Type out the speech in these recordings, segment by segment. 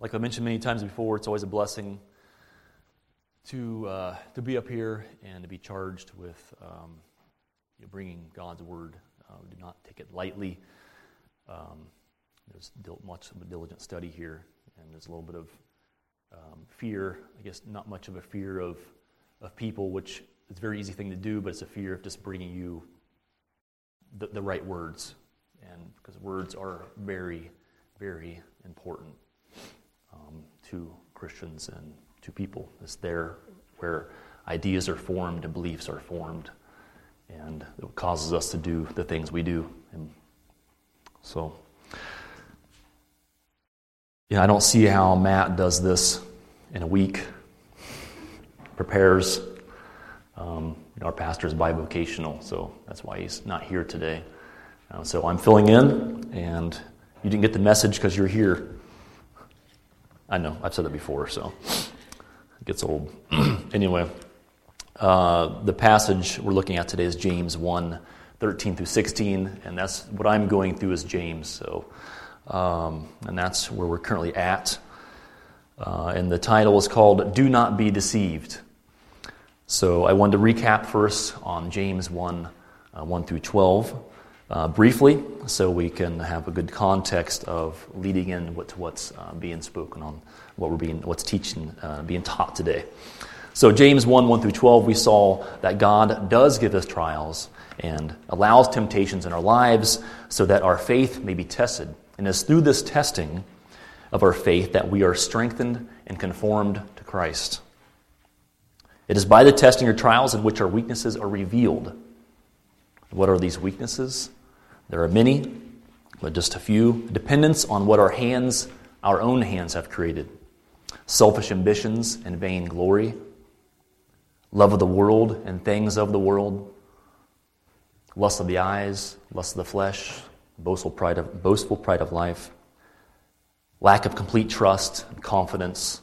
Like I mentioned many times before, it's always a blessing to, uh, to be up here and to be charged with um, you know, bringing God's word. Uh, do not take it lightly. Um, there's much of a diligent study here, and there's a little bit of um, fear. I guess not much of a fear of, of people, which is a very easy thing to do, but it's a fear of just bringing you the, the right words, and because words are very, very important to Christians and to people. It's there where ideas are formed and beliefs are formed, and it causes us to do the things we do. And so, yeah, I don't see how Matt does this in a week, prepares. Um, you know, our pastor is bivocational, so that's why he's not here today. Uh, so I'm filling in, and you didn't get the message because you're here. I know, I've said it before, so it gets old. anyway, uh, the passage we're looking at today is James 1 13 through 16, and that's what I'm going through is James. So, um, and that's where we're currently at. Uh, and the title is called Do Not Be Deceived. So I wanted to recap first on James 1 uh, 1 through 12 uh, briefly so we can have a good context of leading in what, to what's uh, being spoken on, what we're being, what's teaching, uh, being taught today. So, James 1 1 through 12, we saw that God does give us trials and allows temptations in our lives so that our faith may be tested. And it's through this testing of our faith that we are strengthened and conformed to Christ. It is by the testing or trials in which our weaknesses are revealed. What are these weaknesses? There are many, but just a few. Dependence on what our hands, our own hands, have created. Selfish ambitions and vain glory. Love of the world and things of the world. Lust of the eyes, lust of the flesh, boastful pride of, boastful pride of life. Lack of complete trust and confidence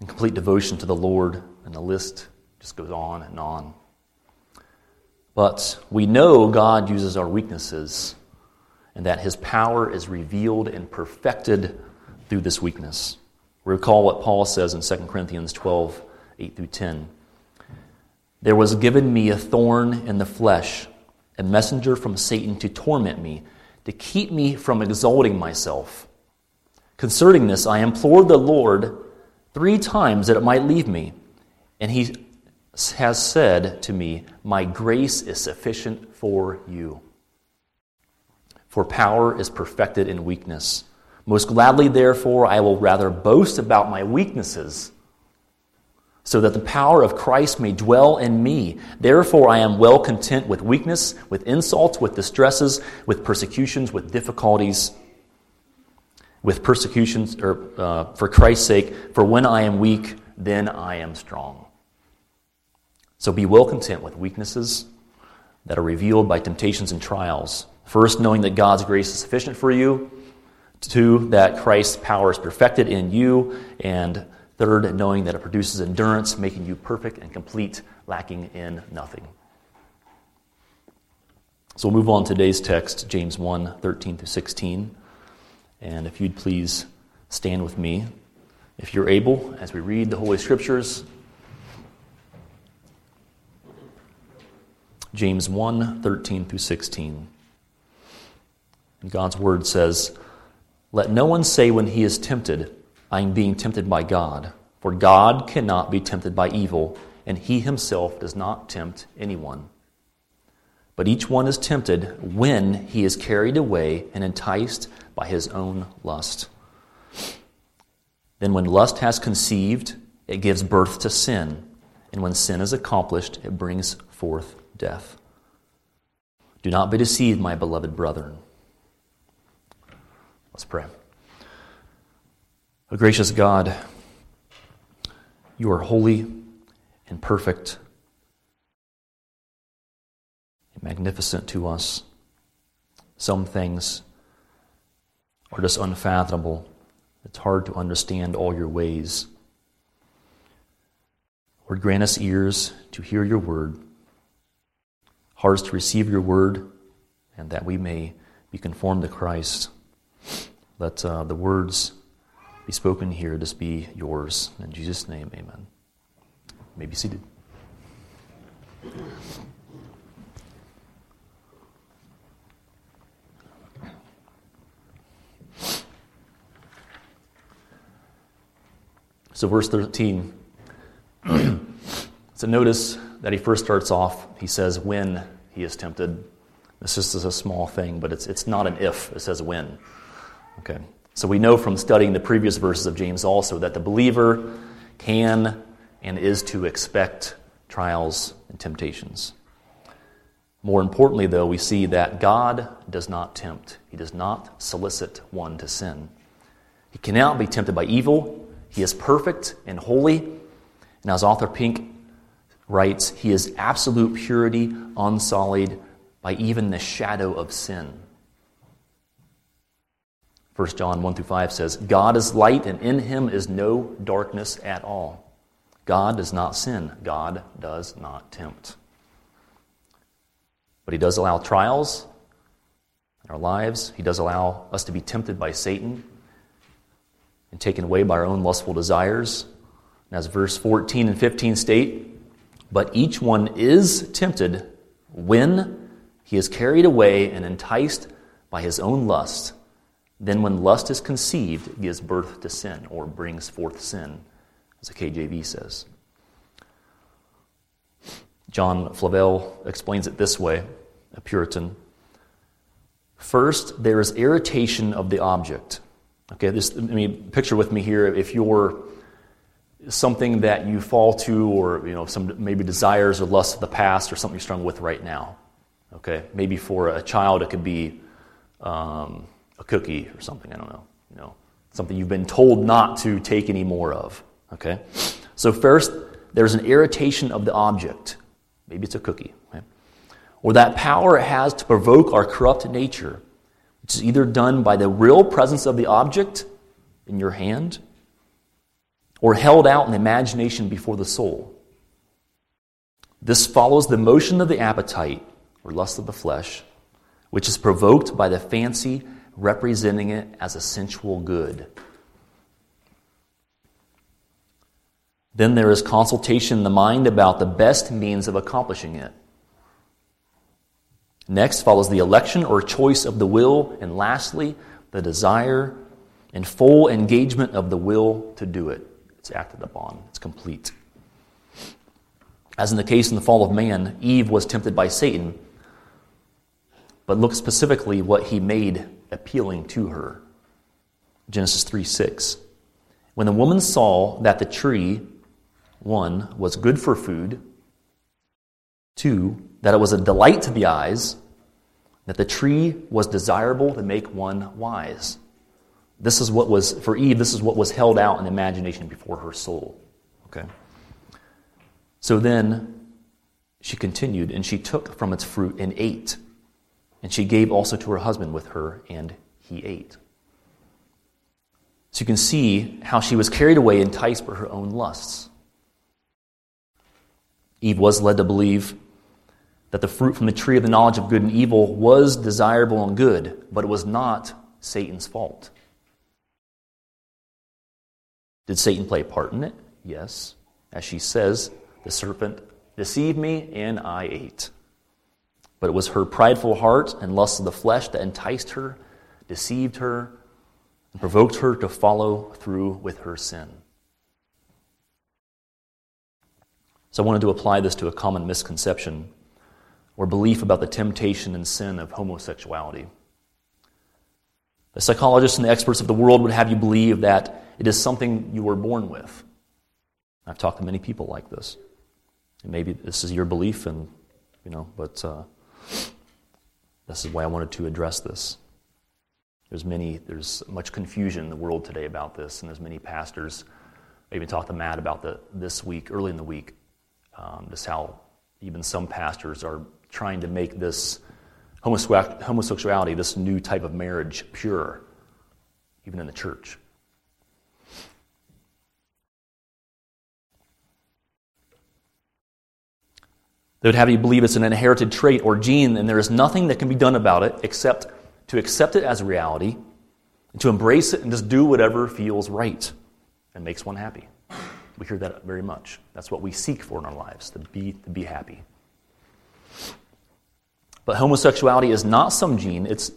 and complete devotion to the Lord. And the list just goes on and on. But we know God uses our weaknesses and that his power is revealed and perfected through this weakness. Recall what Paul says in 2 Corinthians 12 8 through 10. There was given me a thorn in the flesh, a messenger from Satan to torment me, to keep me from exalting myself. Concerning this, I implored the Lord three times that it might leave me. And he has said to me, My grace is sufficient for you. For power is perfected in weakness. Most gladly, therefore, I will rather boast about my weaknesses, so that the power of Christ may dwell in me. Therefore, I am well content with weakness, with insults, with distresses, with persecutions, with difficulties, with persecutions, or uh, for Christ's sake. For when I am weak, then I am strong. So be well content with weaknesses that are revealed by temptations and trials. First, knowing that God's grace is sufficient for you. Two, that Christ's power is perfected in you. And third, knowing that it produces endurance, making you perfect and complete, lacking in nothing. So we'll move on to today's text, James 1 13 through 16. And if you'd please stand with me, if you're able, as we read the Holy Scriptures, James 1 13 through 16. And God's word says, Let no one say when he is tempted, I am being tempted by God. For God cannot be tempted by evil, and he himself does not tempt anyone. But each one is tempted when he is carried away and enticed by his own lust. Then, when lust has conceived, it gives birth to sin. And when sin is accomplished, it brings forth death. Do not be deceived, my beloved brethren. Let's pray. O gracious God, you are holy and perfect and magnificent to us. Some things are just unfathomable. It's hard to understand all your ways. Lord, grant us ears to hear your word hearts to receive your word, and that we may be conformed to Christ. Let uh, the words be spoken here, just be yours. In Jesus' name, amen. You may be seated. So, verse 13. so, notice that he first starts off, he says, when he is tempted. This just is a small thing, but it's, it's not an if, it says when. Okay. So, we know from studying the previous verses of James also that the believer can and is to expect trials and temptations. More importantly, though, we see that God does not tempt. He does not solicit one to sin. He cannot be tempted by evil. He is perfect and holy. And as author Pink writes, he is absolute purity, unsullied by even the shadow of sin. 1 John 1 through 5 says, God is light, and in him is no darkness at all. God does not sin, God does not tempt. But He does allow trials in our lives, He does allow us to be tempted by Satan and taken away by our own lustful desires. And as verse 14 and 15 state, but each one is tempted when he is carried away and enticed by his own lust. Then, when lust is conceived, it gives birth to sin or brings forth sin as the KJV says. John Flavel explains it this way, a Puritan. First, there is irritation of the object. Okay, this, I mean, picture with me here if you're something that you fall to, or you know, some maybe desires or lusts of the past, or something you're struggling with right now. Okay, maybe for a child it could be um, a cookie or something. I don't know. You know, something you've been told not to take any more of. Okay? So, first, there's an irritation of the object. Maybe it's a cookie. Okay? Or that power it has to provoke our corrupt nature, which is either done by the real presence of the object in your hand or held out in imagination before the soul. This follows the motion of the appetite or lust of the flesh, which is provoked by the fancy representing it as a sensual good. Then there is consultation in the mind about the best means of accomplishing it. Next follows the election or choice of the will, and lastly, the desire and full engagement of the will to do it. It's acted upon, it's complete. As in the case in the fall of man, Eve was tempted by Satan, but look specifically what he made appealing to her. Genesis 3 6. When the woman saw that the tree one, was good for food. Two, that it was a delight to the eyes. That the tree was desirable to make one wise. This is what was, for Eve, this is what was held out in imagination before her soul. Okay? So then she continued, and she took from its fruit and ate. And she gave also to her husband with her, and he ate. So you can see how she was carried away, enticed by her own lusts. Eve was led to believe that the fruit from the tree of the knowledge of good and evil was desirable and good, but it was not Satan's fault. Did Satan play a part in it? Yes. As she says, the serpent deceived me and I ate. But it was her prideful heart and lust of the flesh that enticed her, deceived her, and provoked her to follow through with her sin. So I wanted to apply this to a common misconception or belief about the temptation and sin of homosexuality. The psychologists and the experts of the world would have you believe that it is something you were born with. I've talked to many people like this. And maybe this is your belief, and you know, but uh, this is why I wanted to address this. There's many, there's much confusion in the world today about this, and there's many pastors. I even talked to Matt about the this week, early in the week, um, just how even some pastors are trying to make this homosexuality, this new type of marriage, pure, even in the church. They would have you believe it's an inherited trait or gene, and there is nothing that can be done about it except to accept it as reality and to embrace it and just do whatever feels right and makes one happy. We hear that very much. That's what we seek for in our lives, to be, to be happy. But homosexuality is not some gene. It's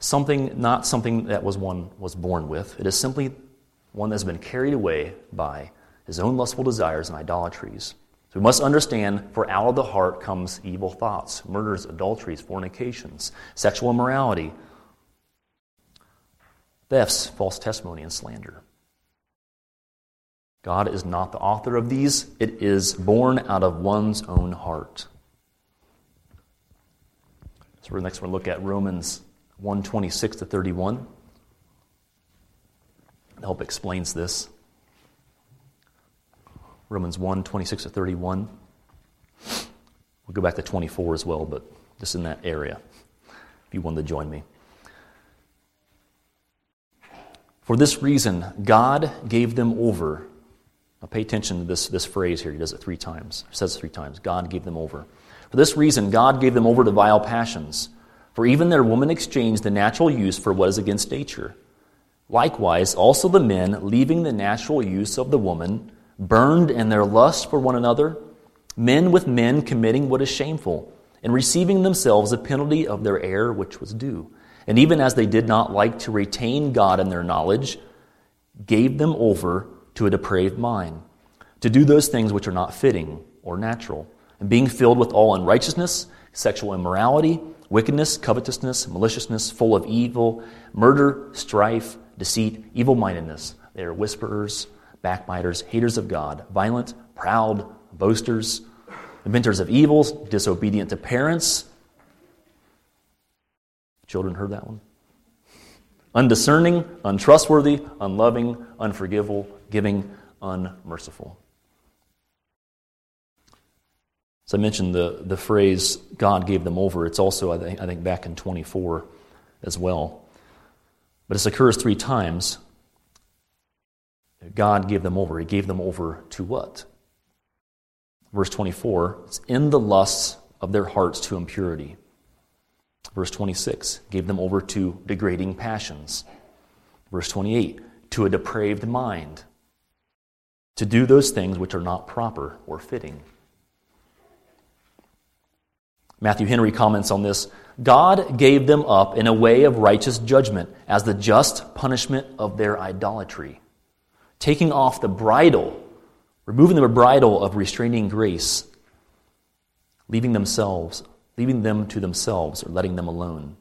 something, not something that was one was born with. It is simply one that's been carried away by his own lustful desires and idolatries. So we must understand, for out of the heart comes evil thoughts, murders, adulteries, fornications, sexual immorality, thefts, false testimony, and slander. God is not the author of these, it is born out of one's own heart. So we're next we're look at Romans 126 to 31. Help explains this. Romans 1 26 to 31. We'll go back to 24 as well, but just in that area, if you wanted to join me. For this reason, God gave them over. Now pay attention to this, this phrase here. He does it three times. He says it three times. God gave them over. For this reason, God gave them over to vile passions. For even their women exchanged the natural use for what is against nature. Likewise, also the men, leaving the natural use of the woman, burned in their lust for one another, men with men committing what is shameful, and receiving themselves a penalty of their error which was due. And even as they did not like to retain God in their knowledge, gave them over to a depraved mind, to do those things which are not fitting or natural, and being filled with all unrighteousness, sexual immorality, wickedness, covetousness, maliciousness, full of evil, murder, strife, deceit, evil mindedness. They are whisperers, backbiters, haters of God, violent, proud, boasters, inventors of evils, disobedient to parents. Children heard that one? Undiscerning, untrustworthy, unloving, unforgivable, giving, unmerciful. So I mentioned the, the phrase, God gave them over. It's also, I think, I think, back in 24 as well. But this occurs three times. God gave them over. He gave them over to what? Verse 24, it's in the lusts of their hearts to impurity. Verse 26, gave them over to degrading passions. Verse 28, to a depraved mind, to do those things which are not proper or fitting. Matthew Henry comments on this God gave them up in a way of righteous judgment as the just punishment of their idolatry, taking off the bridle, removing the bridle of restraining grace, leaving themselves, leaving them to themselves, or letting them alone.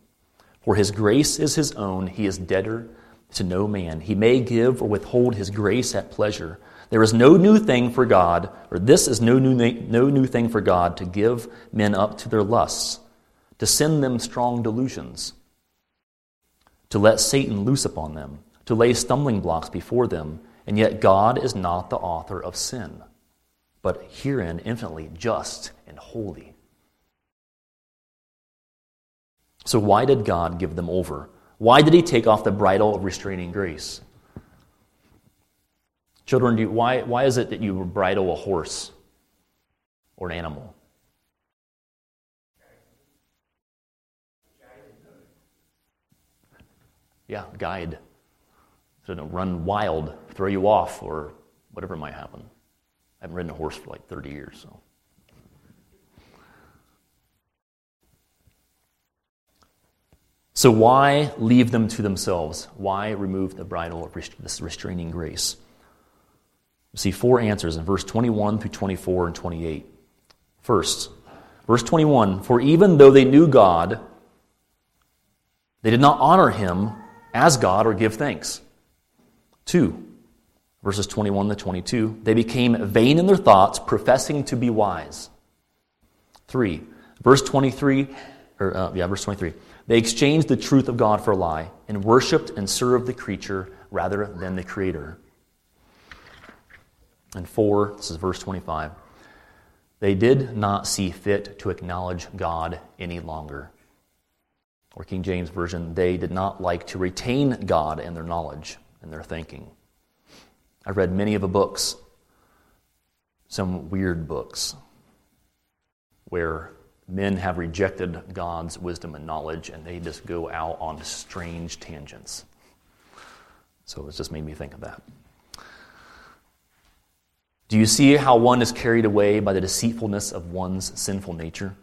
For his grace is his own, he is debtor to no man. He may give or withhold his grace at pleasure. There is no new thing for God, or this is no new, no new thing for God to give men up to their lusts, to send them strong delusions, to let Satan loose upon them, to lay stumbling blocks before them, and yet God is not the author of sin, but herein infinitely just and holy. So, why did God give them over? Why did He take off the bridle of restraining grace? Children, do you, why, why is it that you bridle a horse or an animal? Yeah, guide. Don't run wild, throw you off, or whatever might happen. I haven't ridden a horse for like 30 years, so. So, why leave them to themselves? Why remove the bridle of this restraining grace? We see four answers in verse 21 through 24 and 28. First, verse 21 For even though they knew God, they did not honor him as God or give thanks. Two, verses 21 to 22, they became vain in their thoughts, professing to be wise. Three, verse 23, or uh, yeah, verse 23, they exchanged the truth of God for a lie and worshiped and served the creature rather than the Creator. And four, this is verse 25, they did not see fit to acknowledge God any longer. Or King James Version, they did not like to retain God in their knowledge and their thinking. I've read many of the books, some weird books, where men have rejected God's wisdom and knowledge and they just go out on strange tangents. So it just made me think of that. Do you see how one is carried away by the deceitfulness of one's sinful nature?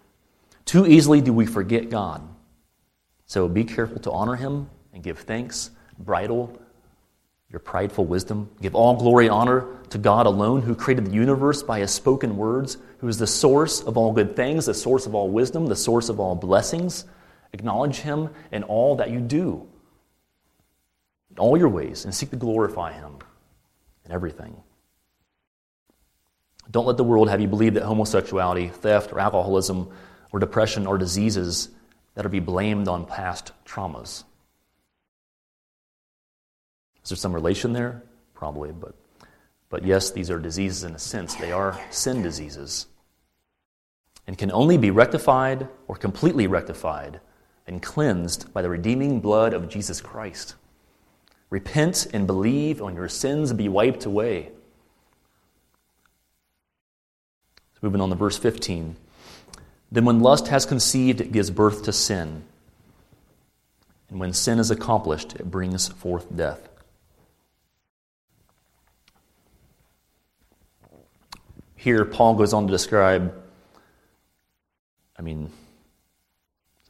Too easily do we forget God. So be careful to honor him and give thanks, bridle your prideful wisdom. Give all glory and honor to God alone, who created the universe by his spoken words, who is the source of all good things, the source of all wisdom, the source of all blessings. Acknowledge him in all that you do, in all your ways, and seek to glorify him in everything. Don't let the world have you believe that homosexuality, theft, or alcoholism, or depression are diseases that are to be blamed on past traumas. Is there some relation there? Probably, but, but yes, these are diseases in a sense. They are sin diseases and can only be rectified or completely rectified and cleansed by the redeeming blood of Jesus Christ. Repent and believe, and your sins be wiped away. Moving on to verse 15. Then, when lust has conceived, it gives birth to sin. And when sin is accomplished, it brings forth death. Here, Paul goes on to describe, I mean,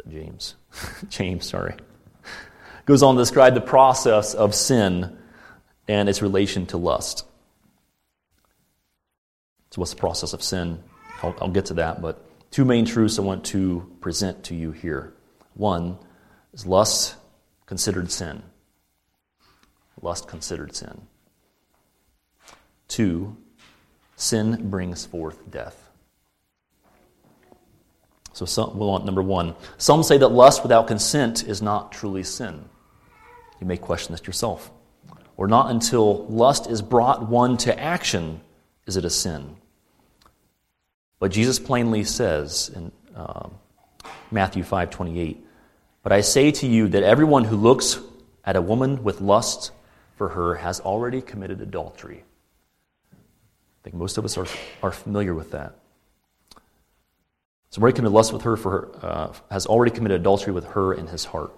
James? James, sorry. Goes on to describe the process of sin and its relation to lust. So, what's the process of sin? I'll, I'll get to that, but two main truths I want to present to you here. One is lust considered sin. Lust considered sin. Two, sin brings forth death. So, some, well, number one, some say that lust without consent is not truly sin. You may question this yourself. Or not until lust is brought one to action is it a sin. But Jesus plainly says in uh, Matthew 5 28, But I say to you that everyone who looks at a woman with lust for her has already committed adultery think most of us are, are familiar with that. So, Somebody committed lust with her for her, uh, has already committed adultery with her in his heart.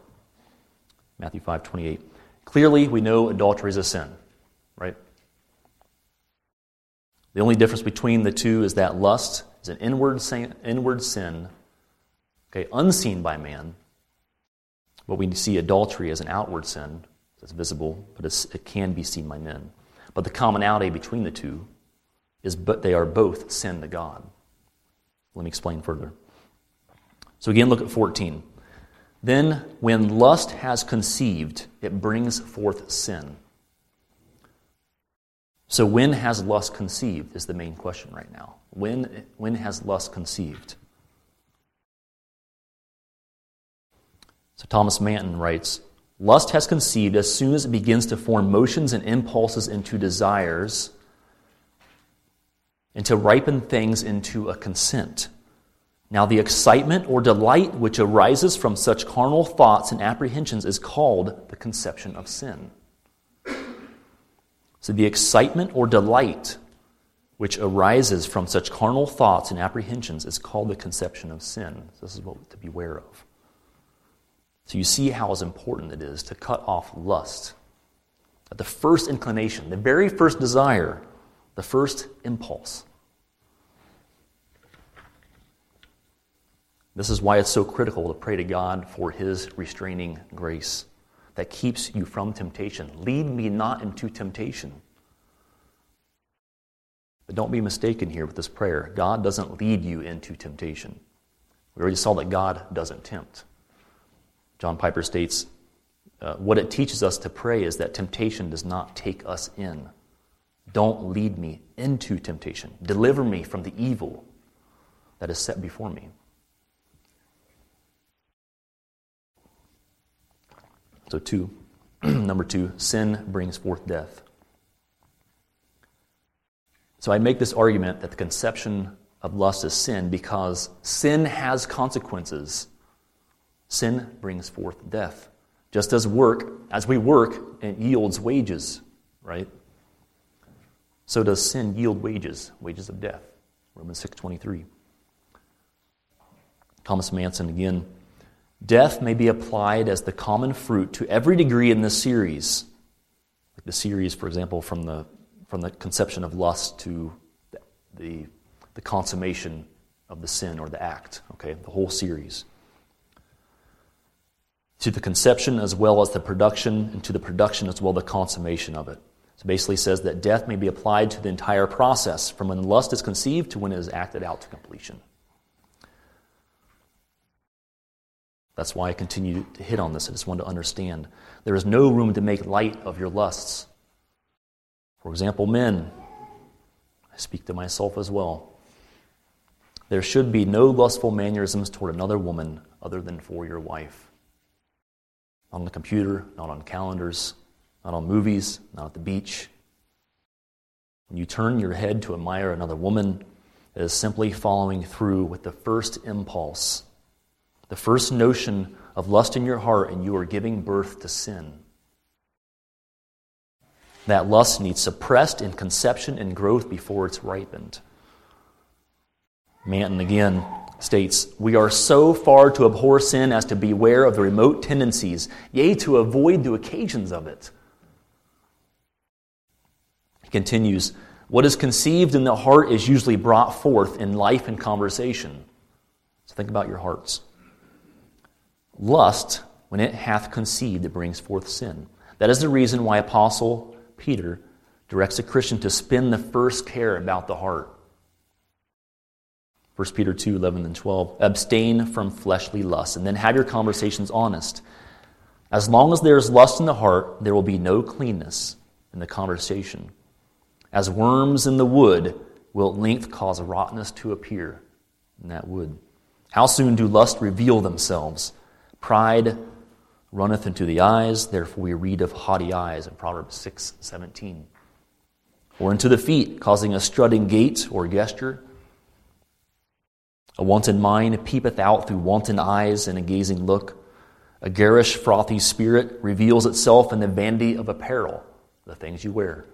Matthew 5 28. Clearly, we know adultery is a sin, right? The only difference between the two is that lust is an inward sin, inward sin okay, unseen by man. But we see adultery as an outward sin. It's visible, but it's, it can be seen by men. But the commonality between the two is but they are both sin to God. Let me explain further. So again, look at 14. Then, when lust has conceived, it brings forth sin. So, when has lust conceived is the main question right now. When, when has lust conceived? So, Thomas Manton writes Lust has conceived as soon as it begins to form motions and impulses into desires and to ripen things into a consent. Now, the excitement or delight which arises from such carnal thoughts and apprehensions is called the conception of sin. So, the excitement or delight which arises from such carnal thoughts and apprehensions is called the conception of sin. This is what to beware of. So, you see how important it is to cut off lust. At the first inclination, the very first desire, the first impulse. This is why it's so critical to pray to God for His restraining grace that keeps you from temptation. Lead me not into temptation. But don't be mistaken here with this prayer. God doesn't lead you into temptation. We already saw that God doesn't tempt. John Piper states uh, what it teaches us to pray is that temptation does not take us in. Don't lead me into temptation. Deliver me from the evil that is set before me. So, two. Number two, sin brings forth death. So, I make this argument that the conception of lust is sin because sin has consequences. Sin brings forth death. Just as work, as we work, it yields wages, right? So does sin yield wages, wages of death. Romans 6:23. Thomas Manton again Death may be applied as the common fruit to every degree in this series. Like the series, for example, from the, from the conception of lust to the, the, consummation of the sin or the act, okay, the whole series. To the conception as well as the production, and to the production as well the consummation of it. So basically says that death may be applied to the entire process, from when lust is conceived to when it is acted out to completion. That's why I continue to hit on this. I just want to understand. There is no room to make light of your lusts. For example, men, I speak to myself as well. There should be no lustful mannerisms toward another woman other than for your wife. Not on the computer, not on calendars, not on movies, not at the beach. When you turn your head to admire another woman, it is simply following through with the first impulse, the first notion of lust in your heart, and you are giving birth to sin. That lust needs suppressed in conception and growth before it's ripened. Manton again states, We are so far to abhor sin as to beware of the remote tendencies, yea, to avoid the occasions of it. He continues, What is conceived in the heart is usually brought forth in life and conversation. So think about your hearts. Lust, when it hath conceived, it brings forth sin. That is the reason why Apostle Peter directs a Christian to spend the first care about the heart. 1 Peter 2 11 and 12. Abstain from fleshly lusts, and then have your conversations honest. As long as there is lust in the heart, there will be no cleanness in the conversation. As worms in the wood will at length cause rottenness to appear in that wood. How soon do lust reveal themselves? Pride runneth into the eyes, therefore we read of haughty eyes in Proverbs 6 17. Or into the feet, causing a strutting gait or gesture a wanton mind peepeth out through wanton eyes and a gazing look. A garish, frothy spirit reveals itself in the vanity of apparel, the things you wear.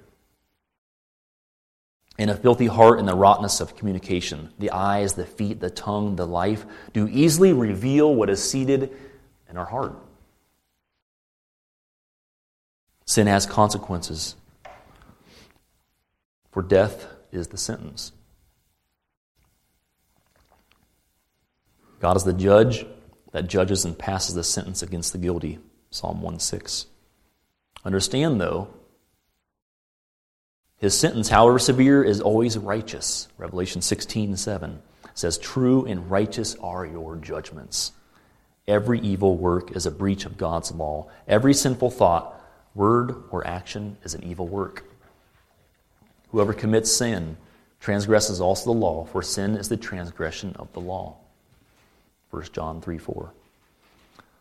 In a filthy heart and the rottenness of communication, the eyes, the feet, the tongue, the life do easily reveal what is seated in our heart. Sin has consequences, for death is the sentence. God is the judge that judges and passes the sentence against the guilty. Psalm 1 6. Understand, though, his sentence, however severe, is always righteous. Revelation 16 7 says, True and righteous are your judgments. Every evil work is a breach of God's law. Every sinful thought, word, or action is an evil work. Whoever commits sin transgresses also the law, for sin is the transgression of the law. 1 John 3 4.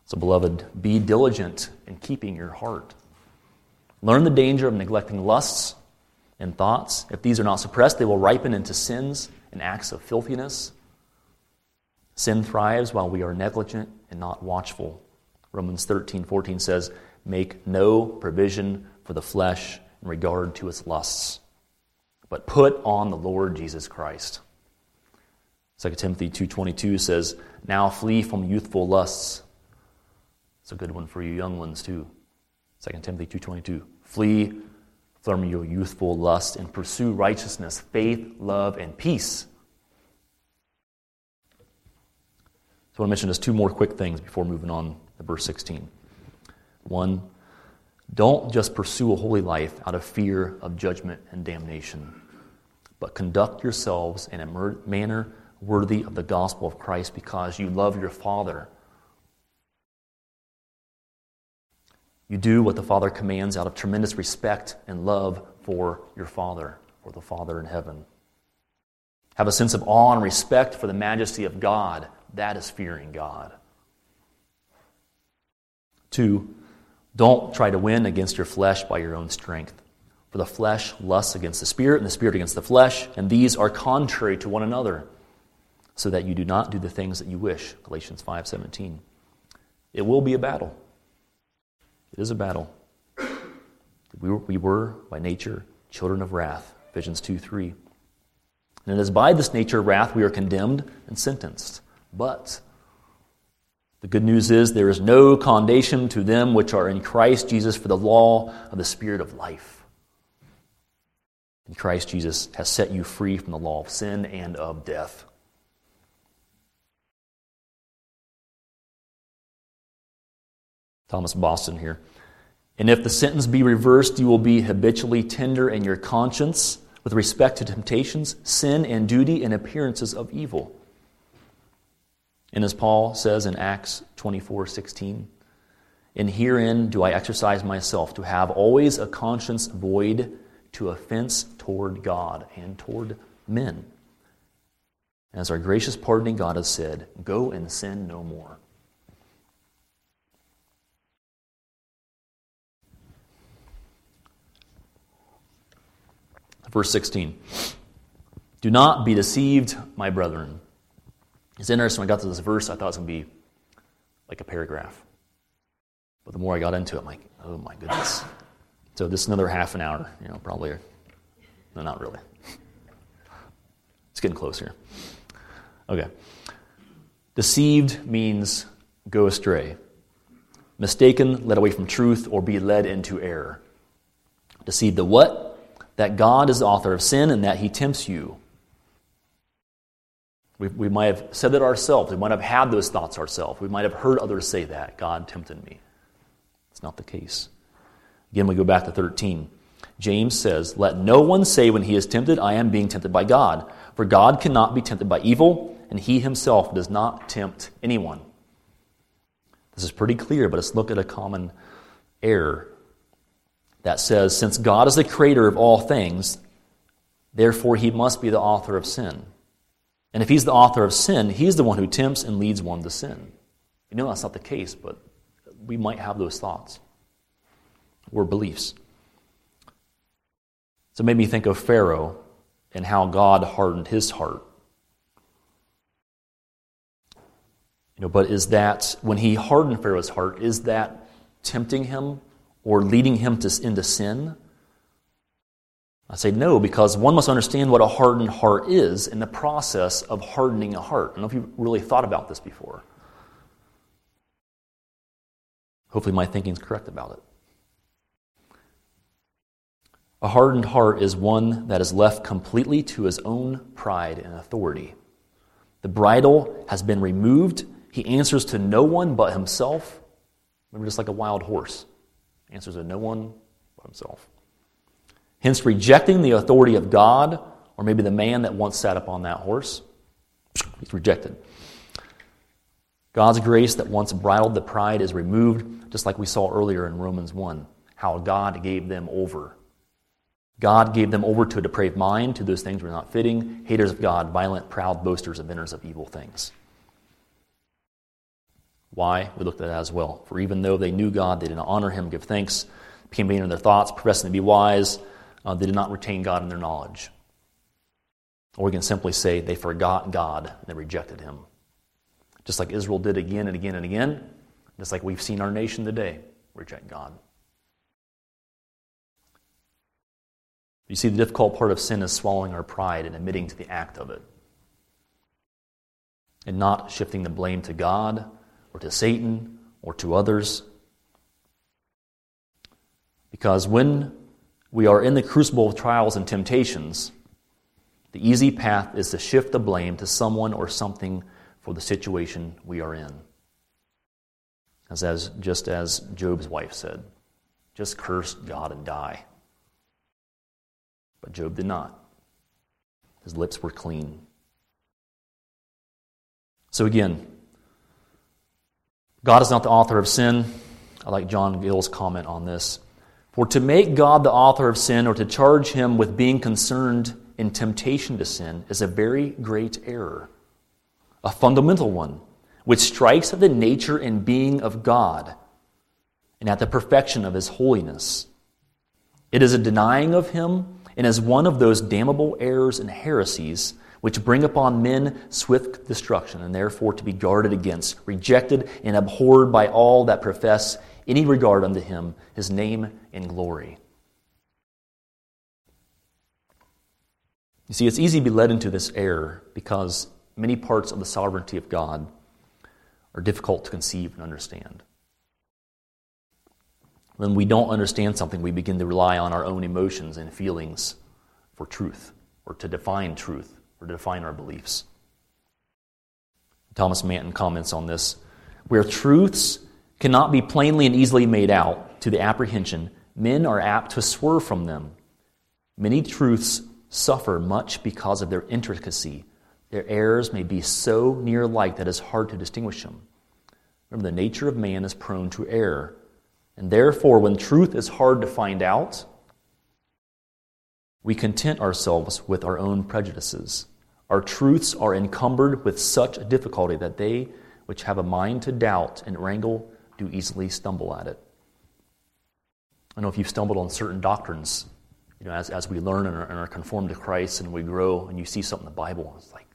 So, beloved, be diligent in keeping your heart. Learn the danger of neglecting lusts and thoughts. If these are not suppressed, they will ripen into sins and acts of filthiness. Sin thrives while we are negligent and not watchful. Romans 13 14 says, Make no provision for the flesh in regard to its lusts, but put on the Lord Jesus Christ. 2 Timothy 2.22 says, Now flee from youthful lusts. It's a good one for you young ones too. 2 Timothy 2.22. Flee from your youthful lust and pursue righteousness, faith, love, and peace. So I want to mention just two more quick things before moving on to verse 16. One, don't just pursue a holy life out of fear of judgment and damnation, but conduct yourselves in a manner worthy of the gospel of Christ because you love your Father. You do what the Father commands out of tremendous respect and love for your Father, for the Father in heaven. Have a sense of awe and respect for the majesty of God. That is fearing God. Two, don't try to win against your flesh by your own strength. For the flesh lusts against the spirit, and the spirit against the flesh, and these are contrary to one another so that you do not do the things that you wish. Galatians 5:17. It will be a battle. It is a battle. We were, we were by nature children of wrath. Ephesians 2 3. And it is by this nature of wrath we are condemned and sentenced. But The good news is there is no condemnation to them which are in Christ Jesus for the law of the Spirit of life. In Christ Jesus has set you free from the law of sin and of death. Thomas Boston here. And if the sentence be reversed, you will be habitually tender in your conscience with respect to temptations, sin, and duty, and appearances of evil. And as Paul says in Acts 24 16, and herein do I exercise myself to have always a conscience void to offense toward God and toward men. As our gracious pardoning God has said, go and sin no more. Verse 16. Do not be deceived, my brethren. It's interesting, when I got to this verse, I thought it was going to be like a paragraph. But the more I got into it, I'm like, oh my goodness. So this is another half an hour, you know, probably. No, not really. It's getting closer. Okay. Deceived means go astray. Mistaken, led away from truth, or be led into error. Deceived the what? That God is the author of sin and that he tempts you. We, we might have said that ourselves. We might have had those thoughts ourselves. We might have heard others say that. God tempted me. It's not the case. Again, we go back to 13. James says, Let no one say when he is tempted, I am being tempted by God. For God cannot be tempted by evil, and he himself does not tempt anyone. This is pretty clear, but let's look at a common error that says, Since God is the creator of all things, therefore he must be the author of sin. And if he's the author of sin, he's the one who tempts and leads one to sin. You know that's not the case, but we might have those thoughts or beliefs. So it made me think of Pharaoh and how God hardened his heart. You know, but is that when he hardened Pharaoh's heart, is that tempting him or leading him to, into sin? I say no, because one must understand what a hardened heart is in the process of hardening a heart. I don't know if you've really thought about this before. Hopefully, my thinking is correct about it. A hardened heart is one that is left completely to his own pride and authority. The bridle has been removed. He answers to no one but himself. Remember, just like a wild horse, answers to no one but himself. Hence, rejecting the authority of God, or maybe the man that once sat upon that horse, he's rejected. God's grace that once bridled the pride is removed, just like we saw earlier in Romans 1, how God gave them over. God gave them over to a depraved mind, to those things were not fitting, haters of God, violent, proud, boasters, inventors of evil things. Why? We looked at that as well. For even though they knew God, they did not honor Him, give thanks, became vain in their thoughts, professing to be wise, uh, they did not retain God in their knowledge. Or we can simply say they forgot God and they rejected Him. Just like Israel did again and again and again, just like we've seen our nation today reject God. You see, the difficult part of sin is swallowing our pride and admitting to the act of it. And not shifting the blame to God or to Satan or to others. Because when we are in the crucible of trials and temptations, the easy path is to shift the blame to someone or something for the situation we are in. As, as just as Job's wife said, just curse God and die. But Job did not. His lips were clean. So again, God is not the author of sin. I like John Gill's comment on this. For to make God the author of sin or to charge him with being concerned in temptation to sin is a very great error, a fundamental one, which strikes at the nature and being of God and at the perfection of his holiness. It is a denying of him and is one of those damnable errors and heresies which bring upon men swift destruction and therefore to be guarded against, rejected and abhorred by all that profess any regard unto him, his name, and glory. You see, it's easy to be led into this error because many parts of the sovereignty of God are difficult to conceive and understand. When we don't understand something, we begin to rely on our own emotions and feelings for truth, or to define truth, or to define our beliefs. Thomas Manton comments on this where truths cannot be plainly and easily made out to the apprehension, men are apt to swerve from them. Many truths suffer much because of their intricacy. Their errors may be so near like that it's hard to distinguish them. Remember, the nature of man is prone to error. And therefore, when truth is hard to find out, we content ourselves with our own prejudices. Our truths are encumbered with such difficulty that they which have a mind to doubt and wrangle do easily stumble at it. I know if you've stumbled on certain doctrines, you know, as, as we learn and are, and are conformed to Christ and we grow, and you see something in the Bible, it's like,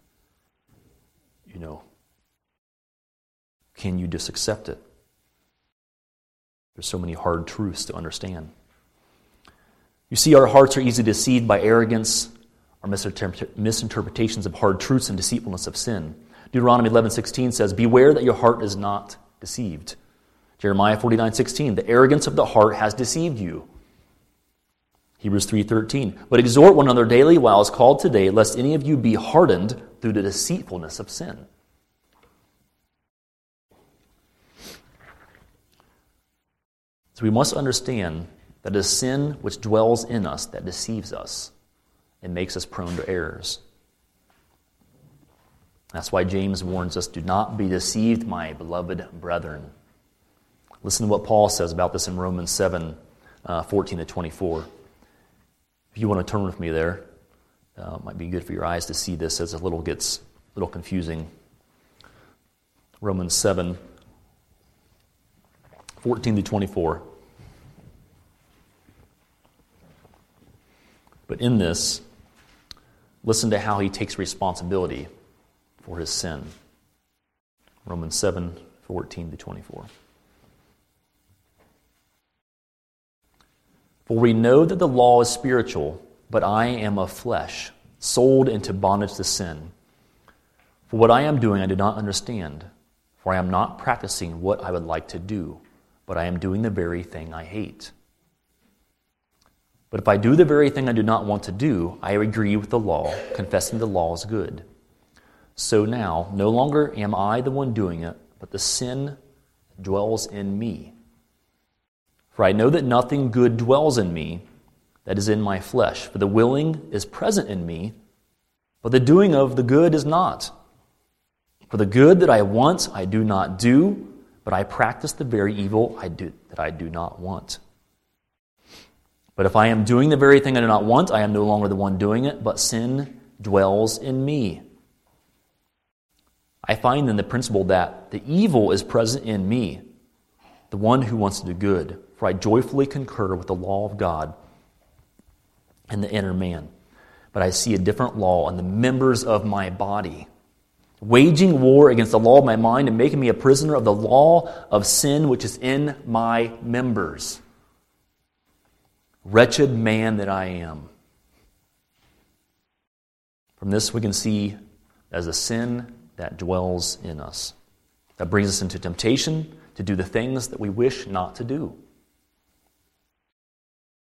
you know, can you just accept it? There's so many hard truths to understand. You see, our hearts are easily deceived by arrogance, our misinterpretations of hard truths, and deceitfulness of sin. Deuteronomy 11:16 says, "Beware that your heart is not deceived." Jeremiah 49:16, "The arrogance of the heart has deceived you." Hebrews 3:13, "But exhort one another daily while it's called today, lest any of you be hardened through the deceitfulness of sin." So we must understand that it is sin which dwells in us that deceives us and makes us prone to errors. That's why James warns us do not be deceived, my beloved brethren. Listen to what Paul says about this in Romans 7 uh, 14 to 24. If you want to turn with me there, uh, it might be good for your eyes to see this as a little gets a little confusing. Romans 7 14 to 24. But in this, listen to how he takes responsibility for his sin. Romans 7 14 to 24. For we know that the law is spiritual, but I am of flesh, sold into bondage to sin. For what I am doing I do not understand, for I am not practicing what I would like to do, but I am doing the very thing I hate. But if I do the very thing I do not want to do, I agree with the law, confessing the law is good. So now, no longer am I the one doing it, but the sin dwells in me. For I know that nothing good dwells in me, that is in my flesh. For the willing is present in me, but the doing of the good is not. For the good that I want, I do not do, but I practice the very evil I do, that I do not want. But if I am doing the very thing I do not want, I am no longer the one doing it, but sin dwells in me. I find then the principle that the evil is present in me, the one who wants to do good, for I joyfully concur with the law of God and the inner man. But I see a different law in the members of my body, waging war against the law of my mind and making me a prisoner of the law of sin which is in my members. Wretched man that I am. From this, we can see as a sin that dwells in us. That brings us into temptation to do the things that we wish not to do.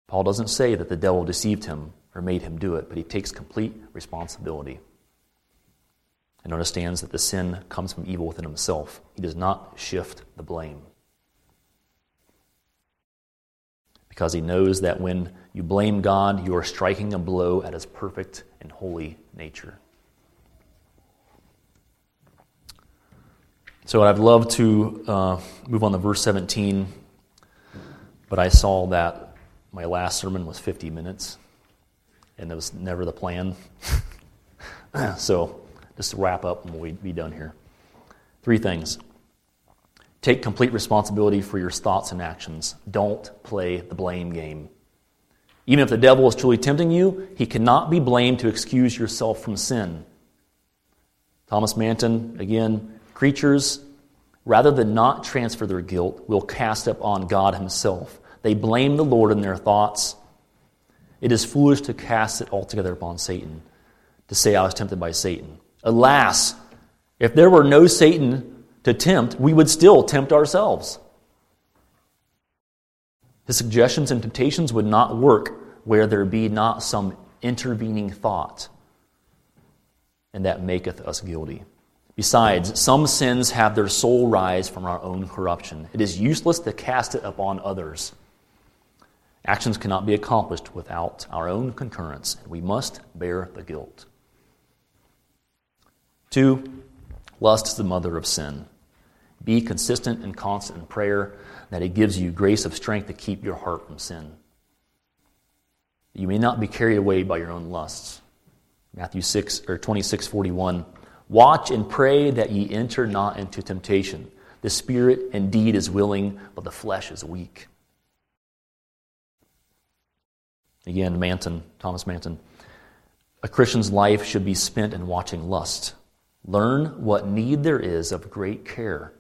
Paul doesn't say that the devil deceived him or made him do it, but he takes complete responsibility and understands that the sin comes from evil within himself. He does not shift the blame. Because he knows that when you blame God, you are striking a blow at his perfect and holy nature. So I'd love to uh, move on to verse 17, but I saw that my last sermon was 50 minutes, and that was never the plan. so just to wrap up, and we'll be done here. Three things. Take complete responsibility for your thoughts and actions. Don't play the blame game. Even if the devil is truly tempting you, he cannot be blamed to excuse yourself from sin. Thomas Manton, again, Creatures, rather than not transfer their guilt, will cast up on God Himself. They blame the Lord in their thoughts. It is foolish to cast it altogether upon Satan, to say, I was tempted by Satan. Alas, if there were no Satan to tempt, we would still tempt ourselves. His suggestions and temptations would not work where there be not some intervening thought, and that maketh us guilty. Besides, some sins have their sole rise from our own corruption. It is useless to cast it upon others. Actions cannot be accomplished without our own concurrence, and we must bear the guilt. Two, lust is the mother of sin. Be consistent and constant in prayer that it gives you grace of strength to keep your heart from sin. You may not be carried away by your own lusts. Matthew 6 or 26 41. Watch and pray that ye enter not into temptation. The spirit indeed is willing, but the flesh is weak. Again, Manton, Thomas Manton. A Christian's life should be spent in watching lust. Learn what need there is of great care.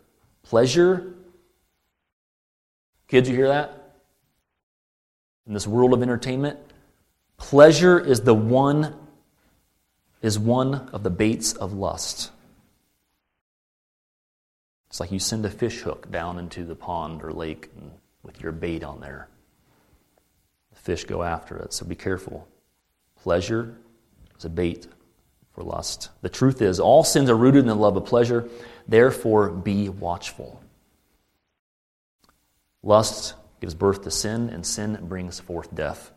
Pleasure. Kids, you hear that? In this world of entertainment, pleasure is the one is one of the baits of lust. It's like you send a fish hook down into the pond or lake with your bait on there The fish go after it. So be careful. Pleasure is a bait for lust. The truth is, all sins are rooted in the love of pleasure. Therefore, be watchful. Lust gives birth to sin, and sin brings forth death.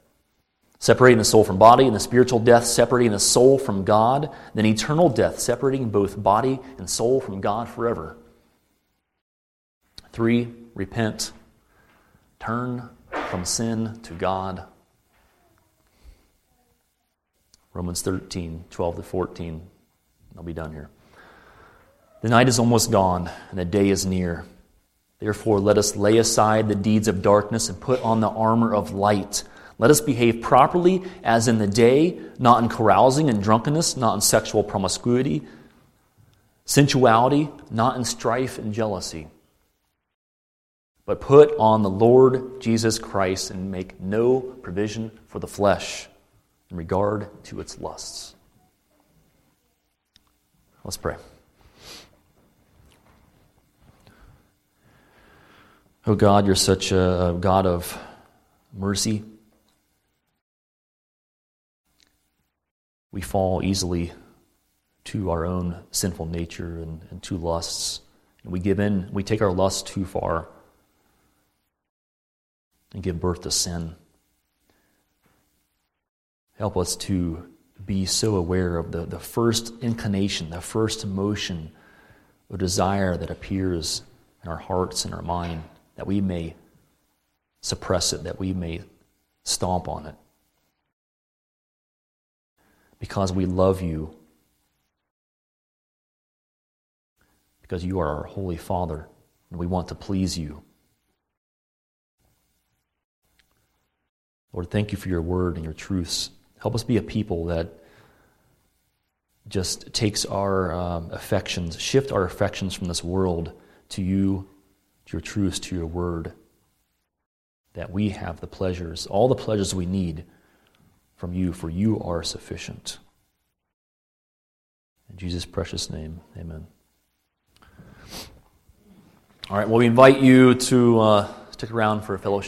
Separating the soul from body, and the spiritual death separating the soul from God, then eternal death separating both body and soul from God forever. Three, repent. Turn from sin to God. Romans 13, 12 to 14. I'll be done here. The night is almost gone, and the day is near. Therefore, let us lay aside the deeds of darkness and put on the armor of light. Let us behave properly as in the day, not in carousing and drunkenness, not in sexual promiscuity, sensuality, not in strife and jealousy but put on the Lord Jesus Christ and make no provision for the flesh in regard to its lusts. Let's pray. Oh God, you're such a God of mercy. We fall easily to our own sinful nature and, and to lusts. And we give in, we take our lusts too far and give birth to sin. Help us to be so aware of the, the first inclination, the first emotion or desire that appears in our hearts and our mind, that we may suppress it, that we may stomp on it. Because we love you, because you are our Holy Father, and we want to please you. Lord, thank you for your word and your truths. Help us be a people that just takes our um, affections, shift our affections from this world to you, to your truths, to your word. That we have the pleasures, all the pleasures we need from you, for you are sufficient. In Jesus' precious name, amen. All right, well, we invite you to uh, stick around for a fellowship.